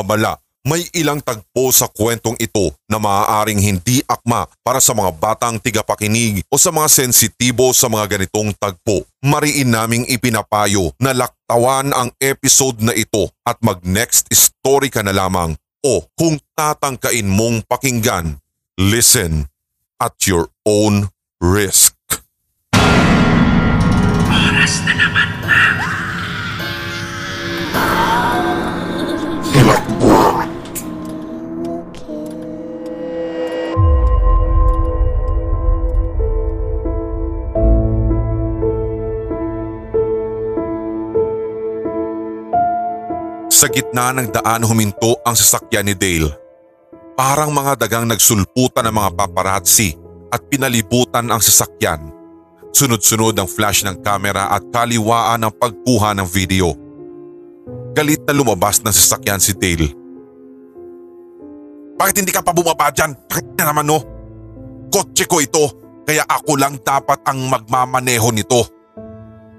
babala, may ilang tagpo sa kwentong ito na maaaring hindi akma para sa mga batang tigapakinig o sa mga sensitibo sa mga ganitong tagpo. Mariin naming ipinapayo na laktawan ang episode na ito at mag next story ka na lamang o kung tatangkain mong pakinggan, listen at your own risk. Sa gitna ng daan huminto ang sasakyan ni Dale. Parang mga dagang nagsulputan ng mga paparazzi at pinalibutan ang sasakyan. Sunod-sunod ang flash ng kamera at kaliwaan ang pagkuha ng video. Galit na lumabas ng sasakyan si Dale. Bakit hindi ka pa bumaba dyan? Bakit na naman no? Kotse ko ito, kaya ako lang dapat ang magmamaneho nito.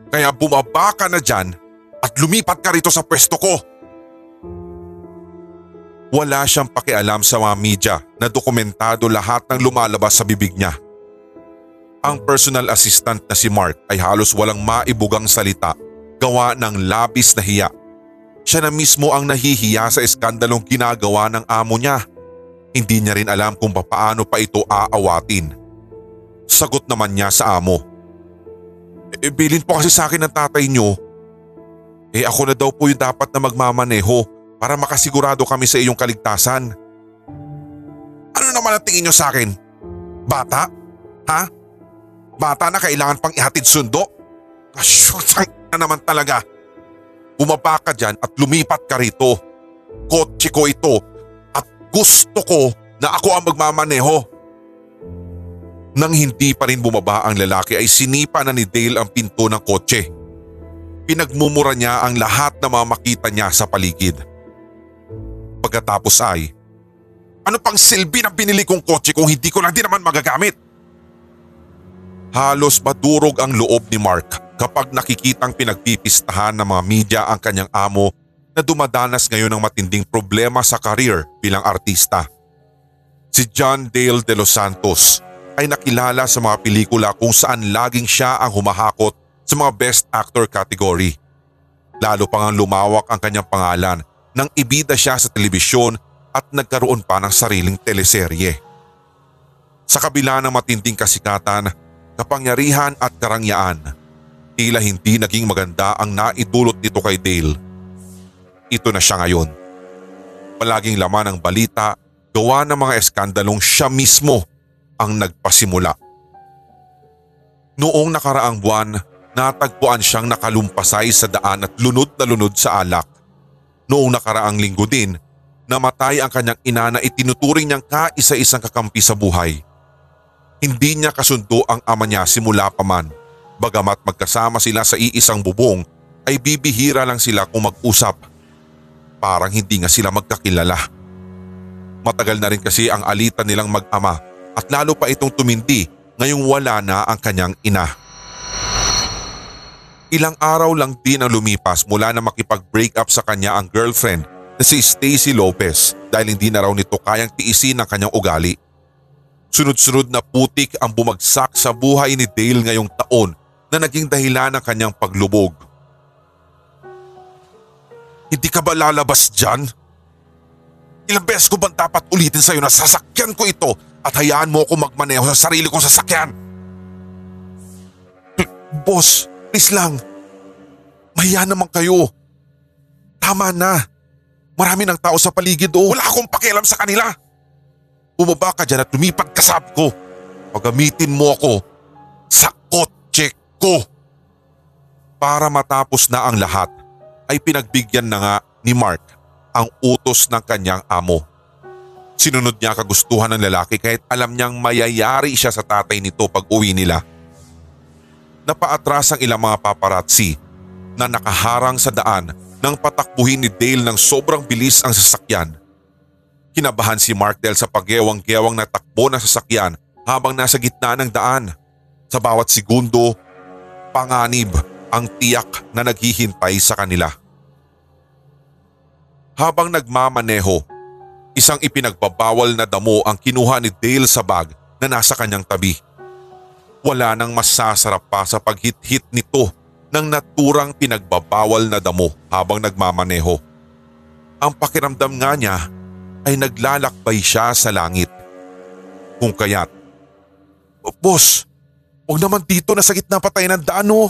Kaya bumaba ka na dyan at lumipat ka rito sa pwesto ko. Wala siyang pakialam sa mga media na dokumentado lahat ng lumalabas sa bibig niya. Ang personal assistant na si Mark ay halos walang maibugang salita gawa ng labis na hiya. Siya na mismo ang nahihiya sa eskandalong ginagawa ng amo niya. Hindi niya rin alam kung paano pa ito aawatin. Sagot naman niya sa amo. E, bilin po kasi sa akin ng tatay niyo. Eh ako na daw po yung dapat na magmamaneho para makasigurado kami sa iyong kaligtasan. Ano naman ang tingin niyo sa akin? Bata? Ha? Bata na kailangan pang ihatid sundo? Asyutang na naman talaga. Bumaba ka dyan at lumipat ka rito. Kotse ko ito at gusto ko na ako ang magmamaneho. Nang hindi pa rin bumaba ang lalaki ay sinipa na ni Dale ang pinto ng kotse. Pinagmumura niya ang lahat na mamakita niya sa paligid. Pagkatapos ay, ano pang silbi ng binili kong kotse kung hindi ko lang din naman magagamit? Halos madurog ang loob ni Mark kapag nakikitang pinagpipistahan ng mga media ang kanyang amo na dumadanas ngayon ng matinding problema sa career bilang artista. Si John Dale de Los Santos ay nakilala sa mga pelikula kung saan laging siya ang humahakot sa mga Best Actor category. Lalo pang ang lumawak ang kanyang pangalan nang ibida siya sa telebisyon at nagkaroon pa ng sariling teleserye. Sa kabila ng matinding kasikatan, kapangyarihan at karangyaan, tila hindi naging maganda ang naidulot nito kay Dale. Ito na siya ngayon. Palaging laman ng balita gawa ng mga eskandalong siya mismo ang nagpasimula. Noong nakaraang buwan, natagpuan siyang nakalumpasay sa daan at lunod na lunod sa alak. Noong nakaraang linggo din, namatay ang kanyang ina na itinuturing niyang kaisa-isang kakampi sa buhay. Hindi niya kasundo ang ama niya simula pa man. Bagamat magkasama sila sa iisang bubong ay bibihira lang sila kung mag-usap. Parang hindi nga sila magkakilala. Matagal na rin kasi ang alitan nilang mag-ama at lalo pa itong tumindi ngayong wala na ang kanyang ina. Ilang araw lang din ang lumipas mula na makipag-break up sa kanya ang girlfriend na si Stacy Lopez dahil hindi na raw nito kayang tiisin ang kanyang ugali. Sunod-sunod na putik ang bumagsak sa buhay ni Dale ngayong taon na naging dahilan ng kanyang paglubog. Hindi ka ba lalabas dyan? Ilang beses ko bang dapat ulitin sa'yo na sasakyan ko ito at hayaan mo ako magmaneho sa sarili kong sasakyan? Boss, Please lang. Mahiya naman kayo. Tama na. Marami ng tao sa paligid o wala akong pakialam sa kanila. Bumaba ka dyan at lumipat ka sab ko. Pagamitin mo ako sa kotse ko. Para matapos na ang lahat ay pinagbigyan na nga ni Mark ang utos ng kanyang amo. Sinunod niya kagustuhan ng lalaki kahit alam niyang mayayari siya sa tatay nito pag uwi nila napaatras ang ilang mga paparazzi na nakaharang sa daan nang patakbuhin ni Dale ng sobrang bilis ang sasakyan. Kinabahan si Mark dahil sa pagyewang-gewang na takbo ng sasakyan habang nasa gitna ng daan. Sa bawat segundo, panganib ang tiyak na naghihintay sa kanila. Habang nagmamaneho, isang ipinagbabawal na damo ang kinuha ni Dale sa bag na nasa kanyang tabi. Wala nang masasarap pa sa paghit-hit nito ng naturang pinagbabawal na damo habang nagmamaneho. Ang pakiramdam nga niya ay naglalakbay siya sa langit. Kung kaya't, Boss, huwag naman dito na sa gitna pa tayo ng daan oh.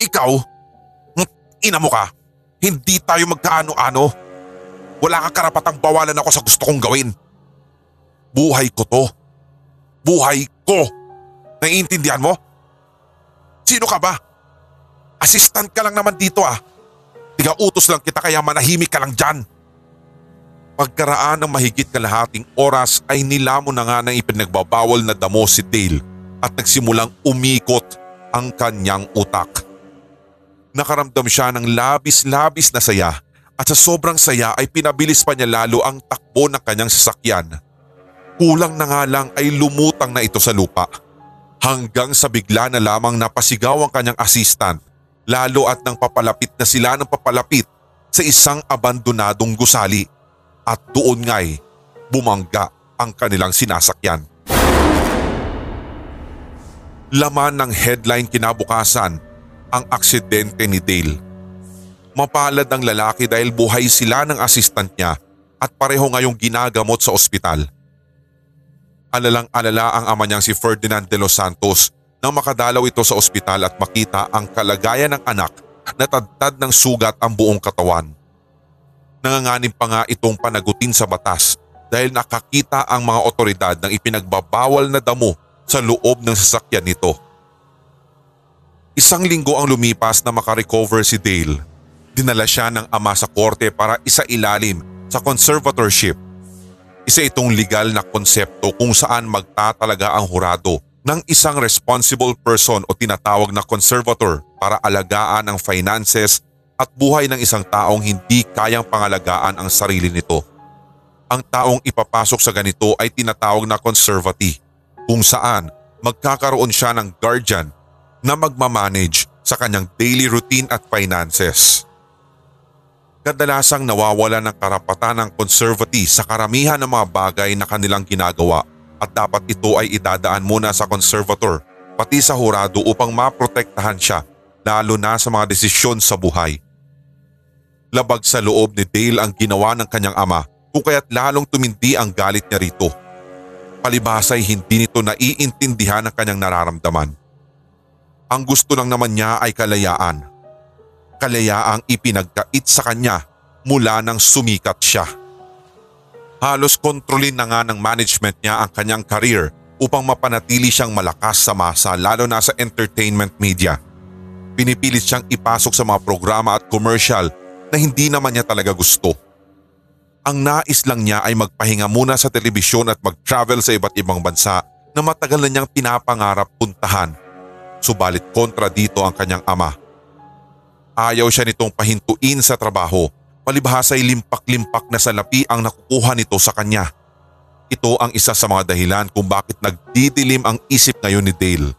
Ikaw, hmm, ina mo ka, hindi tayo magkaano-ano. Wala kang karapatang bawalan ako sa gusto kong gawin. Buhay ko to. Buhay ko. Naiintindihan mo? Sino ka ba? Assistant ka lang naman dito ah. Tiga-utos lang kita kaya manahimik ka lang dyan. Pagkaraan ng mahigit kalahating oras ay nilamon na nga ng ipinagbabawal na damo si Dale at nagsimulang umikot ang kanyang utak. Nakaramdam siya ng labis-labis na saya at sa sobrang saya ay pinabilis pa niya lalo ang takbo ng kanyang sasakyan. Kulang na nga lang ay lumutang na ito sa lupa. Hanggang sa bigla na lamang napasigaw ang kanyang assistant lalo at nang papalapit na sila ng papalapit sa isang abandonadong gusali at doon nga'y bumangga ang kanilang sinasakyan. Laman ng headline kinabukasan ang aksidente ni Dale. Mapalad ang lalaki dahil buhay sila ng assistant niya at pareho ngayong ginagamot sa ospital. Alalang-alala ang ama niyang si Ferdinand de los Santos nang makadalaw ito sa ospital at makita ang kalagayan ng anak na tadtad ng sugat ang buong katawan. Nanganganib pa nga itong panagutin sa batas dahil nakakita ang mga otoridad ng ipinagbabawal na damo sa loob ng sasakyan nito. Isang linggo ang lumipas na makarecover si Dale. Dinala siya ng ama sa korte para isa ilalim sa conservatorship. Isa itong legal na konsepto kung saan magtatalaga ang hurado ng isang responsible person o tinatawag na conservator para alagaan ang finances at buhay ng isang taong hindi kayang pangalagaan ang sarili nito. Ang taong ipapasok sa ganito ay tinatawag na conservatee kung saan magkakaroon siya ng guardian na magmamanage sa kanyang daily routine at finances. Kadalasang nawawala ng karapatan ng conservatee sa karamihan ng mga bagay na kanilang ginagawa at dapat ito ay idadaan muna sa conservator pati sa hurado upang maprotektahan siya lalo na sa mga desisyon sa buhay. Labag sa loob ni Dale ang ginawa ng kanyang ama kung kaya't lalong tumindi ang galit niya rito palibasay hindi nito naiintindihan ang kanyang nararamdaman. Ang gusto lang naman niya ay kalayaan. Kalayaang ipinagkait sa kanya mula nang sumikat siya. Halos kontrolin na nga ng management niya ang kanyang career upang mapanatili siyang malakas sa masa lalo na sa entertainment media. Pinipilit siyang ipasok sa mga programa at commercial na hindi naman niya talaga gusto. Ang nais lang niya ay magpahinga muna sa telebisyon at mag-travel sa iba't ibang bansa na matagal na niyang pinapangarap puntahan. Subalit kontra dito ang kanyang ama. Ayaw siya nitong pahintuin sa trabaho, palibhasa'y limpak-limpak na salapi ang nakukuha nito sa kanya. Ito ang isa sa mga dahilan kung bakit nagdidilim ang isip ngayon ni Dale.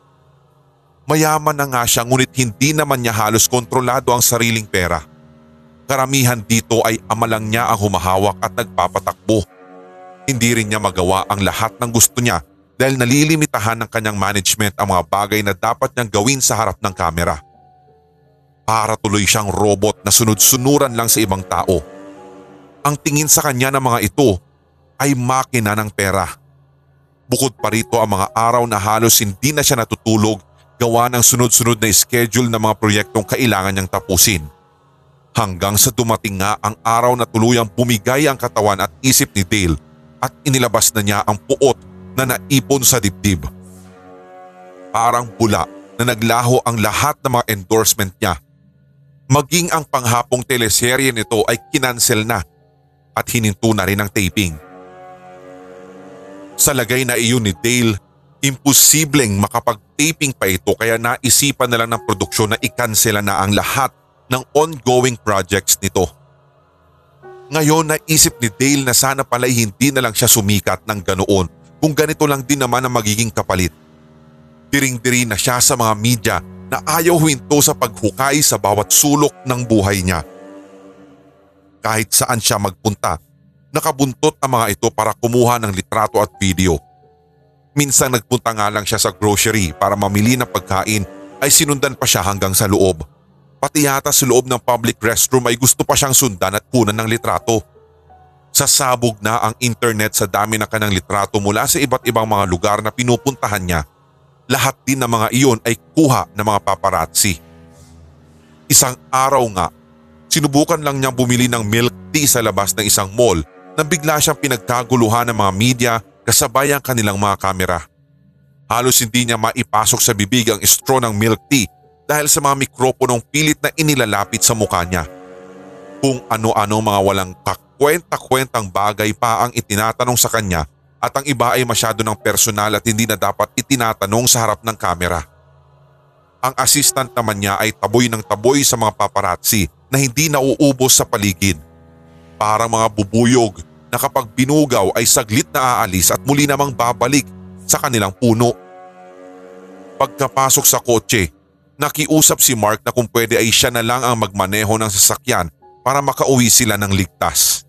Mayaman na nga siya ngunit hindi naman niya halos kontrolado ang sariling pera. Karamihan dito ay amalang niya ang humahawak at nagpapatakbo. Hindi rin niya magawa ang lahat ng gusto niya dahil nalilimitahan ng kanyang management ang mga bagay na dapat niyang gawin sa harap ng kamera. Para tuloy siyang robot na sunod-sunuran lang sa ibang tao. Ang tingin sa kanya ng mga ito ay makina ng pera. Bukod pa rito ang mga araw na halos hindi na siya natutulog gawa ng sunod-sunod na schedule ng mga proyektong kailangan niyang tapusin. Hanggang sa dumating nga ang araw na tuluyang bumigay ang katawan at isip ni Dale at inilabas na niya ang puot na naipon sa dibdib. Parang bula na naglaho ang lahat ng mga endorsement niya. Maging ang panghapong teleserye nito ay kinansel na at hininto na rin ang taping. Sa lagay na iyon ni Dale, imposibleng makapag-taping pa ito kaya naisipan na lang ng produksyon na ikansela na ang lahat ng ongoing projects nito. Ngayon naisip ni Dale na sana pala hindi na lang siya sumikat ng ganoon kung ganito lang din naman ang magiging kapalit. Diring-diri na siya sa mga media na ayaw huwinto sa paghukay sa bawat sulok ng buhay niya. kahit saan siya magpunta. Nakabuntot ang mga ito para kumuha ng litrato at video. Minsan nagpunta nga lang siya sa grocery para mamili ng pagkain ay sinundan pa siya hanggang sa loob. Pati yata sa loob ng public restroom ay gusto pa siyang sundan at kunan ng litrato. Sasabog na ang internet sa dami ng kanang litrato mula sa iba't ibang mga lugar na pinupuntahan niya. Lahat din ng mga iyon ay kuha ng mga paparazzi. Isang araw nga, sinubukan lang niyang bumili ng milk tea sa labas ng isang mall nang bigla siyang pinagkaguluhan ng mga media kasabay ang kanilang mga kamera. Halos hindi niya maipasok sa bibig ang straw ng milk tea dahil sa mga mikroponong pilit na inilalapit sa mukha niya. Kung ano-ano mga walang kakwenta-kwentang bagay pa ang itinatanong sa kanya at ang iba ay masyado ng personal at hindi na dapat itinatanong sa harap ng kamera. Ang assistant naman niya ay taboy ng taboy sa mga paparazzi na hindi nauubos sa paligid. Parang mga bubuyog na kapag binugaw ay saglit na aalis at muli namang babalik sa kanilang puno. Pagkapasok sa kotse, nakiusap si Mark na kung pwede ay siya na lang ang magmaneho ng sasakyan para makauwi sila ng ligtas.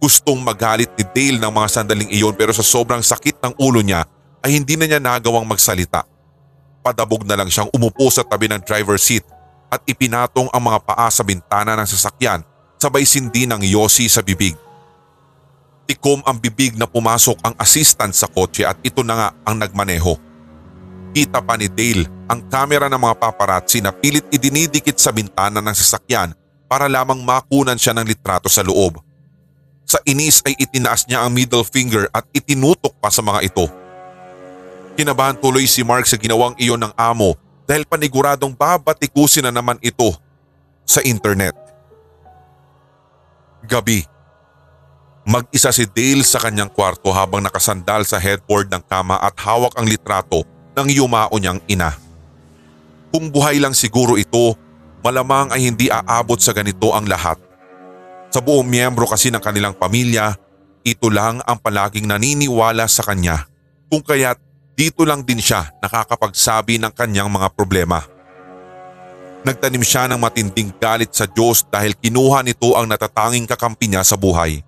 Gustong magalit ni Dale ng mga sandaling iyon pero sa sobrang sakit ng ulo niya ay hindi na niya nagawang magsalita. Padabog na lang siyang umupo sa tabi ng driver seat at ipinatong ang mga paa sa bintana ng sasakyan sabay sindi ng yosi sa bibig. Tikom ang bibig na pumasok ang assistant sa kotse at ito na nga ang nagmaneho. Kita pa ni Dale ang kamera ng mga paparazzi na pilit idinidikit sa bintana ng sasakyan para lamang makunan siya ng litrato sa loob. Sa inis ay itinaas niya ang middle finger at itinutok pa sa mga ito. Kinabahan tuloy si Mark sa ginawang iyon ng amo dahil paniguradong babatikusin na naman ito sa internet. Gabi. Mag-isa si Dale sa kanyang kwarto habang nakasandal sa headboard ng kama at hawak ang litrato ng yumao niyang ina. Kung buhay lang siguro ito, malamang ay hindi aabot sa ganito ang lahat. Sa buong miyembro kasi ng kanilang pamilya, ito lang ang palaging naniniwala sa kanya. Kung kaya't dito lang din siya nakakapagsabi ng kanyang mga problema. Nagtanim siya ng matinding galit sa Diyos dahil kinuha nito ang natatanging kakampi niya sa buhay.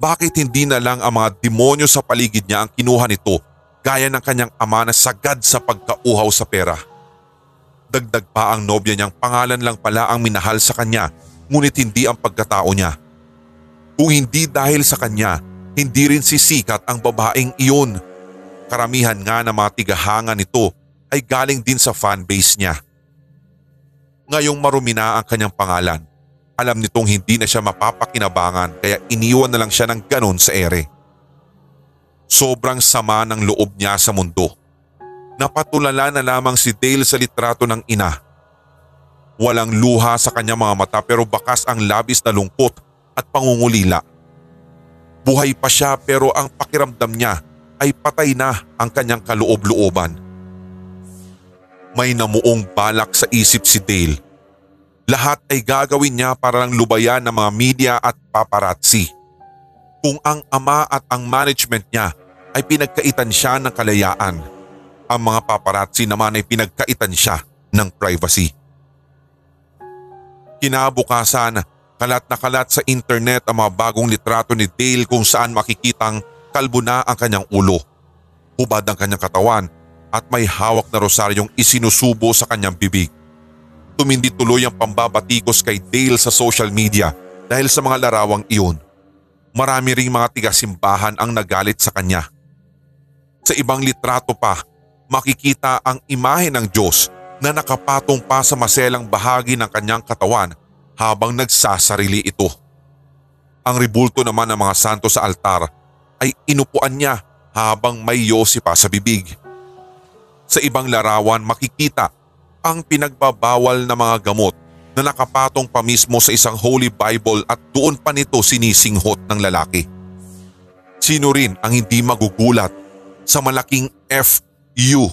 Bakit hindi na lang ang mga demonyo sa paligid niya ang kinuha nito gaya ng kanyang ama na sagad sa pagkauhaw sa pera? Dagdag pa ang nobya niyang pangalan lang pala ang minahal sa kanya ngunit hindi ang pagkatao niya. Kung hindi dahil sa kanya, hindi rin sisikat ang babaeng iyon. Karamihan nga na mga tigahangan nito ay galing din sa fanbase niya. Ngayong marumi na ang kanyang pangalan, alam nitong hindi na siya mapapakinabangan kaya iniwan na lang siya ng ganon sa ere. Sobrang sama ng loob niya sa mundo. Napatulala na lamang si Dale sa litrato ng ina Walang luha sa kanyang mga mata pero bakas ang labis na lungkot at pangungulila. Buhay pa siya pero ang pakiramdam niya ay patay na ang kanyang kaloob-looban. May namuong balak sa isip si Dale. Lahat ay gagawin niya para lang lubayan ng mga media at paparazzi. Kung ang ama at ang management niya ay pinagkaitan siya ng kalayaan, ang mga paparazzi naman ay pinagkaitan siya ng privacy. Kinabukasan, kalat na kalat sa internet ang mga bagong litrato ni Dale kung saan makikitang kalbo na ang kanyang ulo. Hubad ang kanyang katawan at may hawak na rosaryong isinusubo sa kanyang bibig. Tumindi tuloy ang pambabatikos kay Dale sa social media dahil sa mga larawang iyon. Marami ring mga tigasimbahan ang nagalit sa kanya. Sa ibang litrato pa, makikita ang imahe ng Diyos na nakapatong pa sa maselang bahagi ng kanyang katawan habang nagsasarili ito. Ang ribulto naman ng mga santo sa altar ay inupuan niya habang may yosi pa sa bibig. Sa ibang larawan makikita ang pinagbabawal na mga gamot na nakapatong pa mismo sa isang Holy Bible at doon pa nito sinisinghot ng lalaki. Sino rin ang hindi magugulat sa malaking FU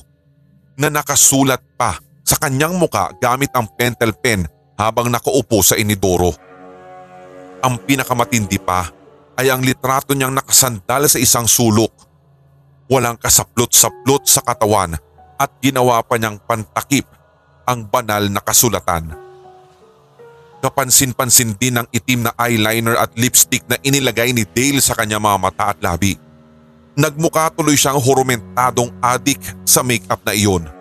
na nakasulat pa sa kanyang muka gamit ang pentel pen habang nakaupo sa inidoro. Ang pinakamatindi pa ay ang litrato niyang nakasandal sa isang sulok. Walang kasaplot-saplot sa katawan at ginawa pa niyang pantakip ang banal na kasulatan. Kapansin-pansin din ang itim na eyeliner at lipstick na inilagay ni Dale sa kanya mga mata at labi. Nagmukha tuloy siyang horumentadong adik sa makeup na iyon.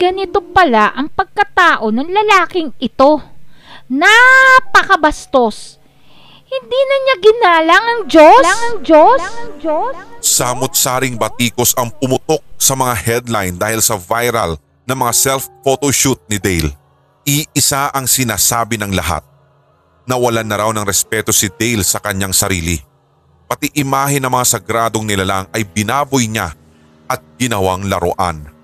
Ganito pala ang pagkatao ng lalaking ito. Napakabastos. Hindi na niya ginalang ang Diyos? Lang ang Diyos? Lang ang Diyos? Samot-saring batikos ang pumutok sa mga headline dahil sa viral na mga self-photoshoot ni Dale. Iisa ang sinasabi ng lahat. Nawalan na raw ng respeto si Dale sa kanyang sarili. Pati imahe ng mga sagradong nilalang ay binaboy niya at ginawang laruan.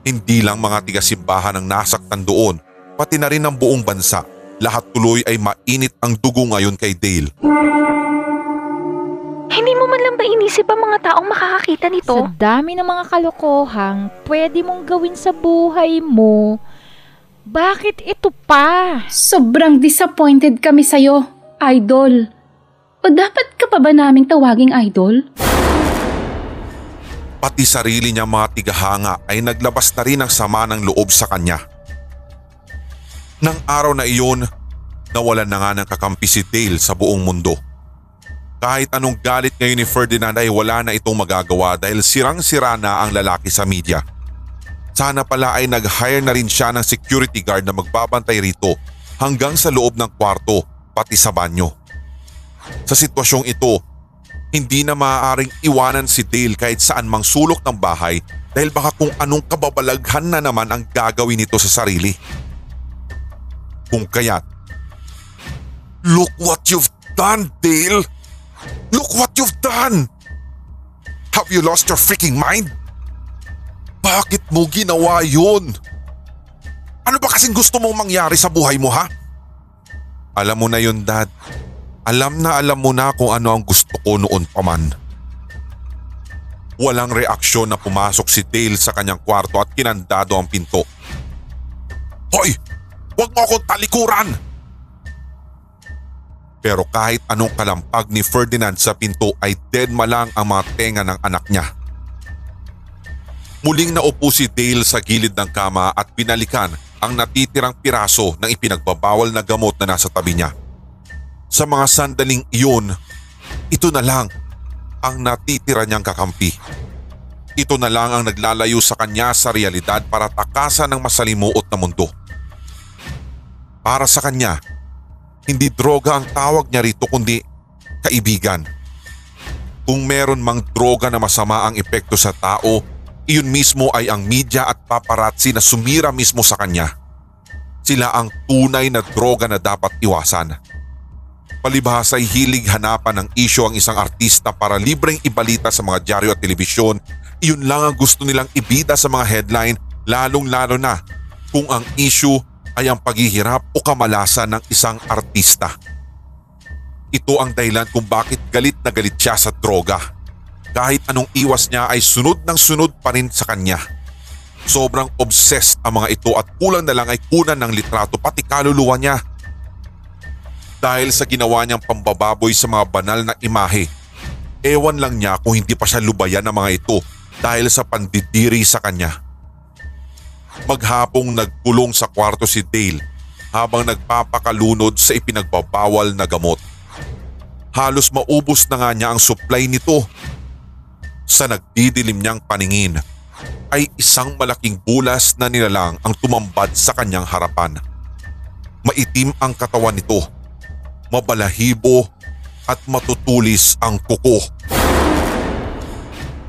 Hindi lang mga tigasimbahan ang nasaktan doon, pati na rin ang buong bansa. Lahat tuloy ay mainit ang dugo ngayon kay Dale. Hindi mo man lang ba inisip ang mga taong makakakita nito? Sa dami ng mga kalokohang pwede mong gawin sa buhay mo, bakit ito pa? Sobrang disappointed kami sa'yo, idol. O dapat ka pa ba naming tawaging idol? Pati sarili niya mga tigahanga ay naglabas na rin ng sama ng loob sa kanya. Nang araw na iyon, nawalan na nga ng kakampi si Dale sa buong mundo. Kahit anong galit ngayon ni Ferdinand ay wala na itong magagawa dahil sirang-sira na ang lalaki sa media. Sana pala ay nag-hire na rin siya ng security guard na magbabantay rito hanggang sa loob ng kwarto pati sa banyo. Sa sitwasyong ito, hindi na maaaring iwanan si Dale kahit saan mang sulok ng bahay dahil baka kung anong kababalaghan na naman ang gagawin nito sa sarili. Kung kaya't, Look what you've done, Dale! Look what you've done! Have you lost your freaking mind? Bakit mo ginawa yun? Ano ba kasing gusto mong mangyari sa buhay mo ha? Alam mo na yun dad. Alam na alam mo na kung ano ang gusto ko noon pa man. Walang reaksyon na pumasok si Dale sa kanyang kwarto at kinandado ang pinto. Hoy! Huwag mo akong talikuran! Pero kahit anong kalampag ni Ferdinand sa pinto ay dead malang ang mga tenga ng anak niya. Muling naupo si Dale sa gilid ng kama at binalikan ang natitirang piraso ng ipinagbabawal na gamot na nasa tabi niya. Sa mga sandaling iyon, ito na lang ang natitira niyang kakampi. Ito na lang ang naglalayo sa kanya sa realidad para takasan ng masalimuot na mundo. Para sa kanya, hindi droga ang tawag niya rito kundi kaibigan. Kung meron mang droga na masama ang epekto sa tao, iyon mismo ay ang media at paparazzi na sumira mismo sa kanya. Sila ang tunay na droga na dapat iwasan. Palibhasa ay hilig hanapan ng isyo ang isang artista para libreng ibalita sa mga dyaryo at telebisyon. Iyon lang ang gusto nilang ibida sa mga headline lalong lalo na kung ang issue ay ang paghihirap o kamalasan ng isang artista. Ito ang dahilan kung bakit galit na galit siya sa droga. Kahit anong iwas niya ay sunod ng sunod pa rin sa kanya. Sobrang obsessed ang mga ito at kulang na lang ay kunan ng litrato pati kaluluwa niya. Dahil sa ginawa niyang pambababoy sa mga banal na imahe, ewan lang niya kung hindi pa siya lubayan ng mga ito dahil sa pandidiri sa kanya. Maghapong nagkulong sa kwarto si Dale habang nagpapakalunod sa ipinagbabawal na gamot. Halos maubos na nga niya ang supply nito. Sa nagdidilim niyang paningin ay isang malaking bulas na nilalang ang tumambad sa kanyang harapan. Maitim ang katawan nito, mabalahibo at matutulis ang kuko.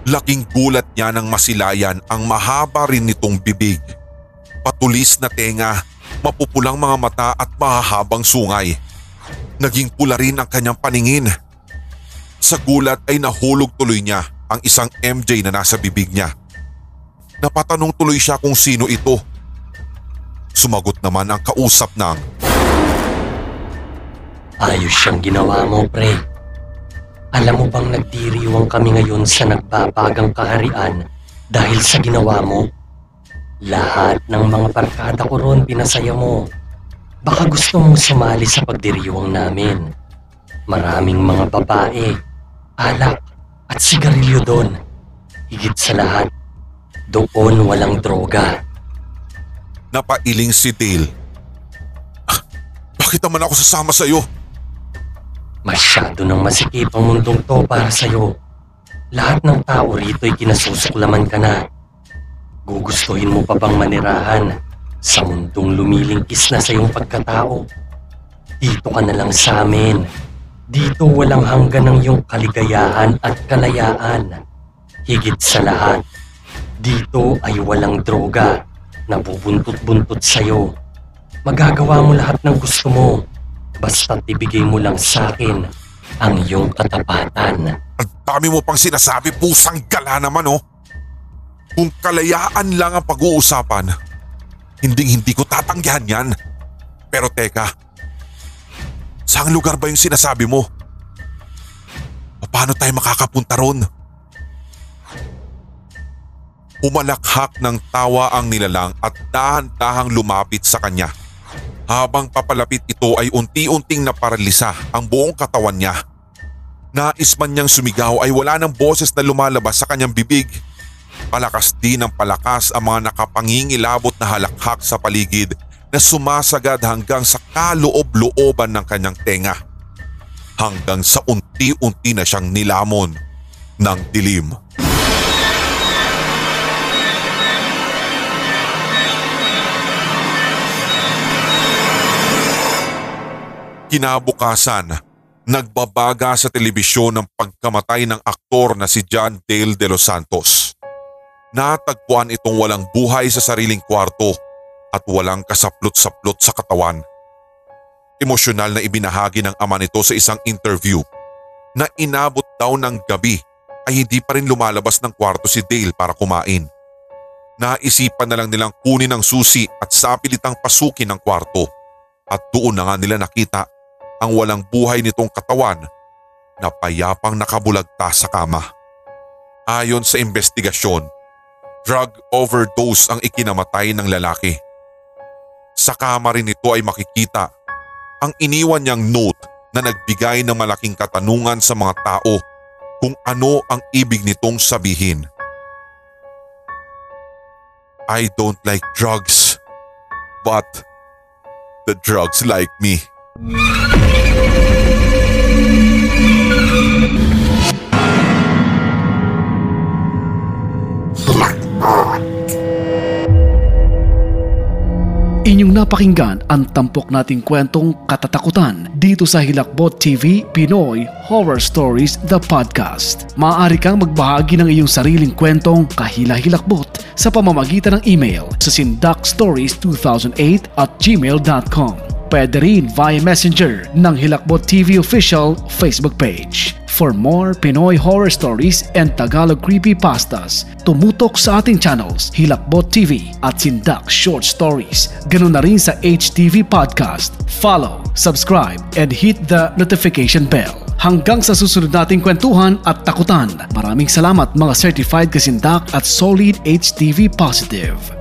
Laking gulat niya nang masilayan ang mahaba rin nitong bibig. Patulis na tenga, mapupulang mga mata at mahahabang sungay. Naging pula rin ang kanyang paningin. Sa gulat ay nahulog tuloy niya ang isang MJ na nasa bibig niya. Napatanong tuloy siya kung sino ito. Sumagot naman ang kausap ng Ayos siyang ginawa mo, pre. Alam mo bang nagdiriwang kami ngayon sa nagbabagang kaharian dahil sa ginawa mo? Lahat ng mga barkada ko ron pinasaya mo. Baka gusto mong sumali sa pagdiriwang namin. Maraming mga babae, alak at sigarilyo doon. Higit sa lahat, doon walang droga. napailing si Dale Bakit naman ako sasama sa'yo? Masyado nang masikip ang mundong to para sa'yo. Lahat ng tao rito'y kinasusuklaman ka na. Gugustuhin mo pa bang manirahan sa mundong lumilingkis na sa iyong pagkatao? Dito ka na lang sa amin. Dito walang hanggan ng iyong kaligayahan at kalayaan. Higit sa lahat, dito ay walang droga na bubuntot-buntot sa'yo. Magagawa mo lahat ng gusto mo. Basta't ibigay mo lang sa akin ang iyong katapatan. Ang dami mo pang sinasabi, pusang gala naman oh. Kung kalayaan lang ang pag-uusapan, hinding hindi ko tatanggihan yan. Pero teka, saang lugar ba yung sinasabi mo? Paano tayo makakapunta ron? Umalakhak ng tawa ang nilalang at dahan-dahang lumapit sa kanya. Habang papalapit ito ay unti-unting naparalisa ang buong katawan niya. Nais man niyang sumigaw ay wala ng boses na lumalabas sa kanyang bibig. Palakas din ng palakas ang mga nakapangingilabot na halakhak sa paligid na sumasagad hanggang sa kaloob-looban ng kanyang tenga. Hanggang sa unti-unti na siyang nilamon ng dilim. Kinabukasan, nagbabaga sa telebisyon ang pagkamatay ng aktor na si John Dale de los Santos. Natagpuan itong walang buhay sa sariling kwarto at walang kasaplot-saplot sa katawan. Emosyonal na ibinahagi ng ama nito sa isang interview na inabot daw ng gabi ay hindi pa rin lumalabas ng kwarto si Dale para kumain. Naisipan na lang nilang kunin ang susi at sapilitang pasukin ng kwarto at doon na nga nila nakita ang walang buhay nitong katawan na payapang nakabulagta sa kama. Ayon sa investigasyon, drug overdose ang ikinamatay ng lalaki. Sa kama rin nito ay makikita ang iniwan niyang note na nagbigay ng malaking katanungan sa mga tao kung ano ang ibig nitong sabihin. I don't like drugs, but the drugs like me. Inyong napakinggan ang tampok nating kwentong katatakutan dito sa Hilakbot TV Pinoy Horror Stories The Podcast. Maaari kang magbahagi ng iyong sariling kwentong kahila-hilakbot sa pamamagitan ng email sa sindakstories2008 at gmail.com. Pwede rin via messenger ng Hilakbot TV official Facebook page. For more Pinoy horror stories and Tagalog creepypastas, tumutok sa ating channels Hilakbot TV at Sindak Short Stories. Ganun na rin sa HTV Podcast. Follow, subscribe, and hit the notification bell. Hanggang sa susunod nating kwentuhan at takutan. Maraming salamat mga certified kasindak at solid HTV positive.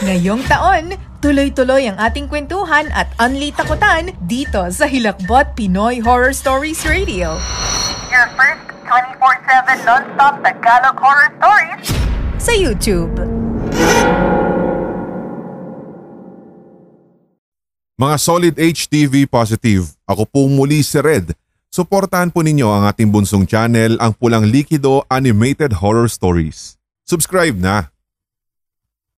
Ngayong taon, tuloy-tuloy ang ating kwentuhan at unli takutan dito sa Hilakbot Pinoy Horror Stories Radio. Your first 24-7 non-stop Tagalog horror stories Sa YouTube. Mga solid HTV positive, ako po muli si Red. Suportahan po ninyo ang ating bunsong channel, ang Pulang Likido Animated Horror Stories. Subscribe na!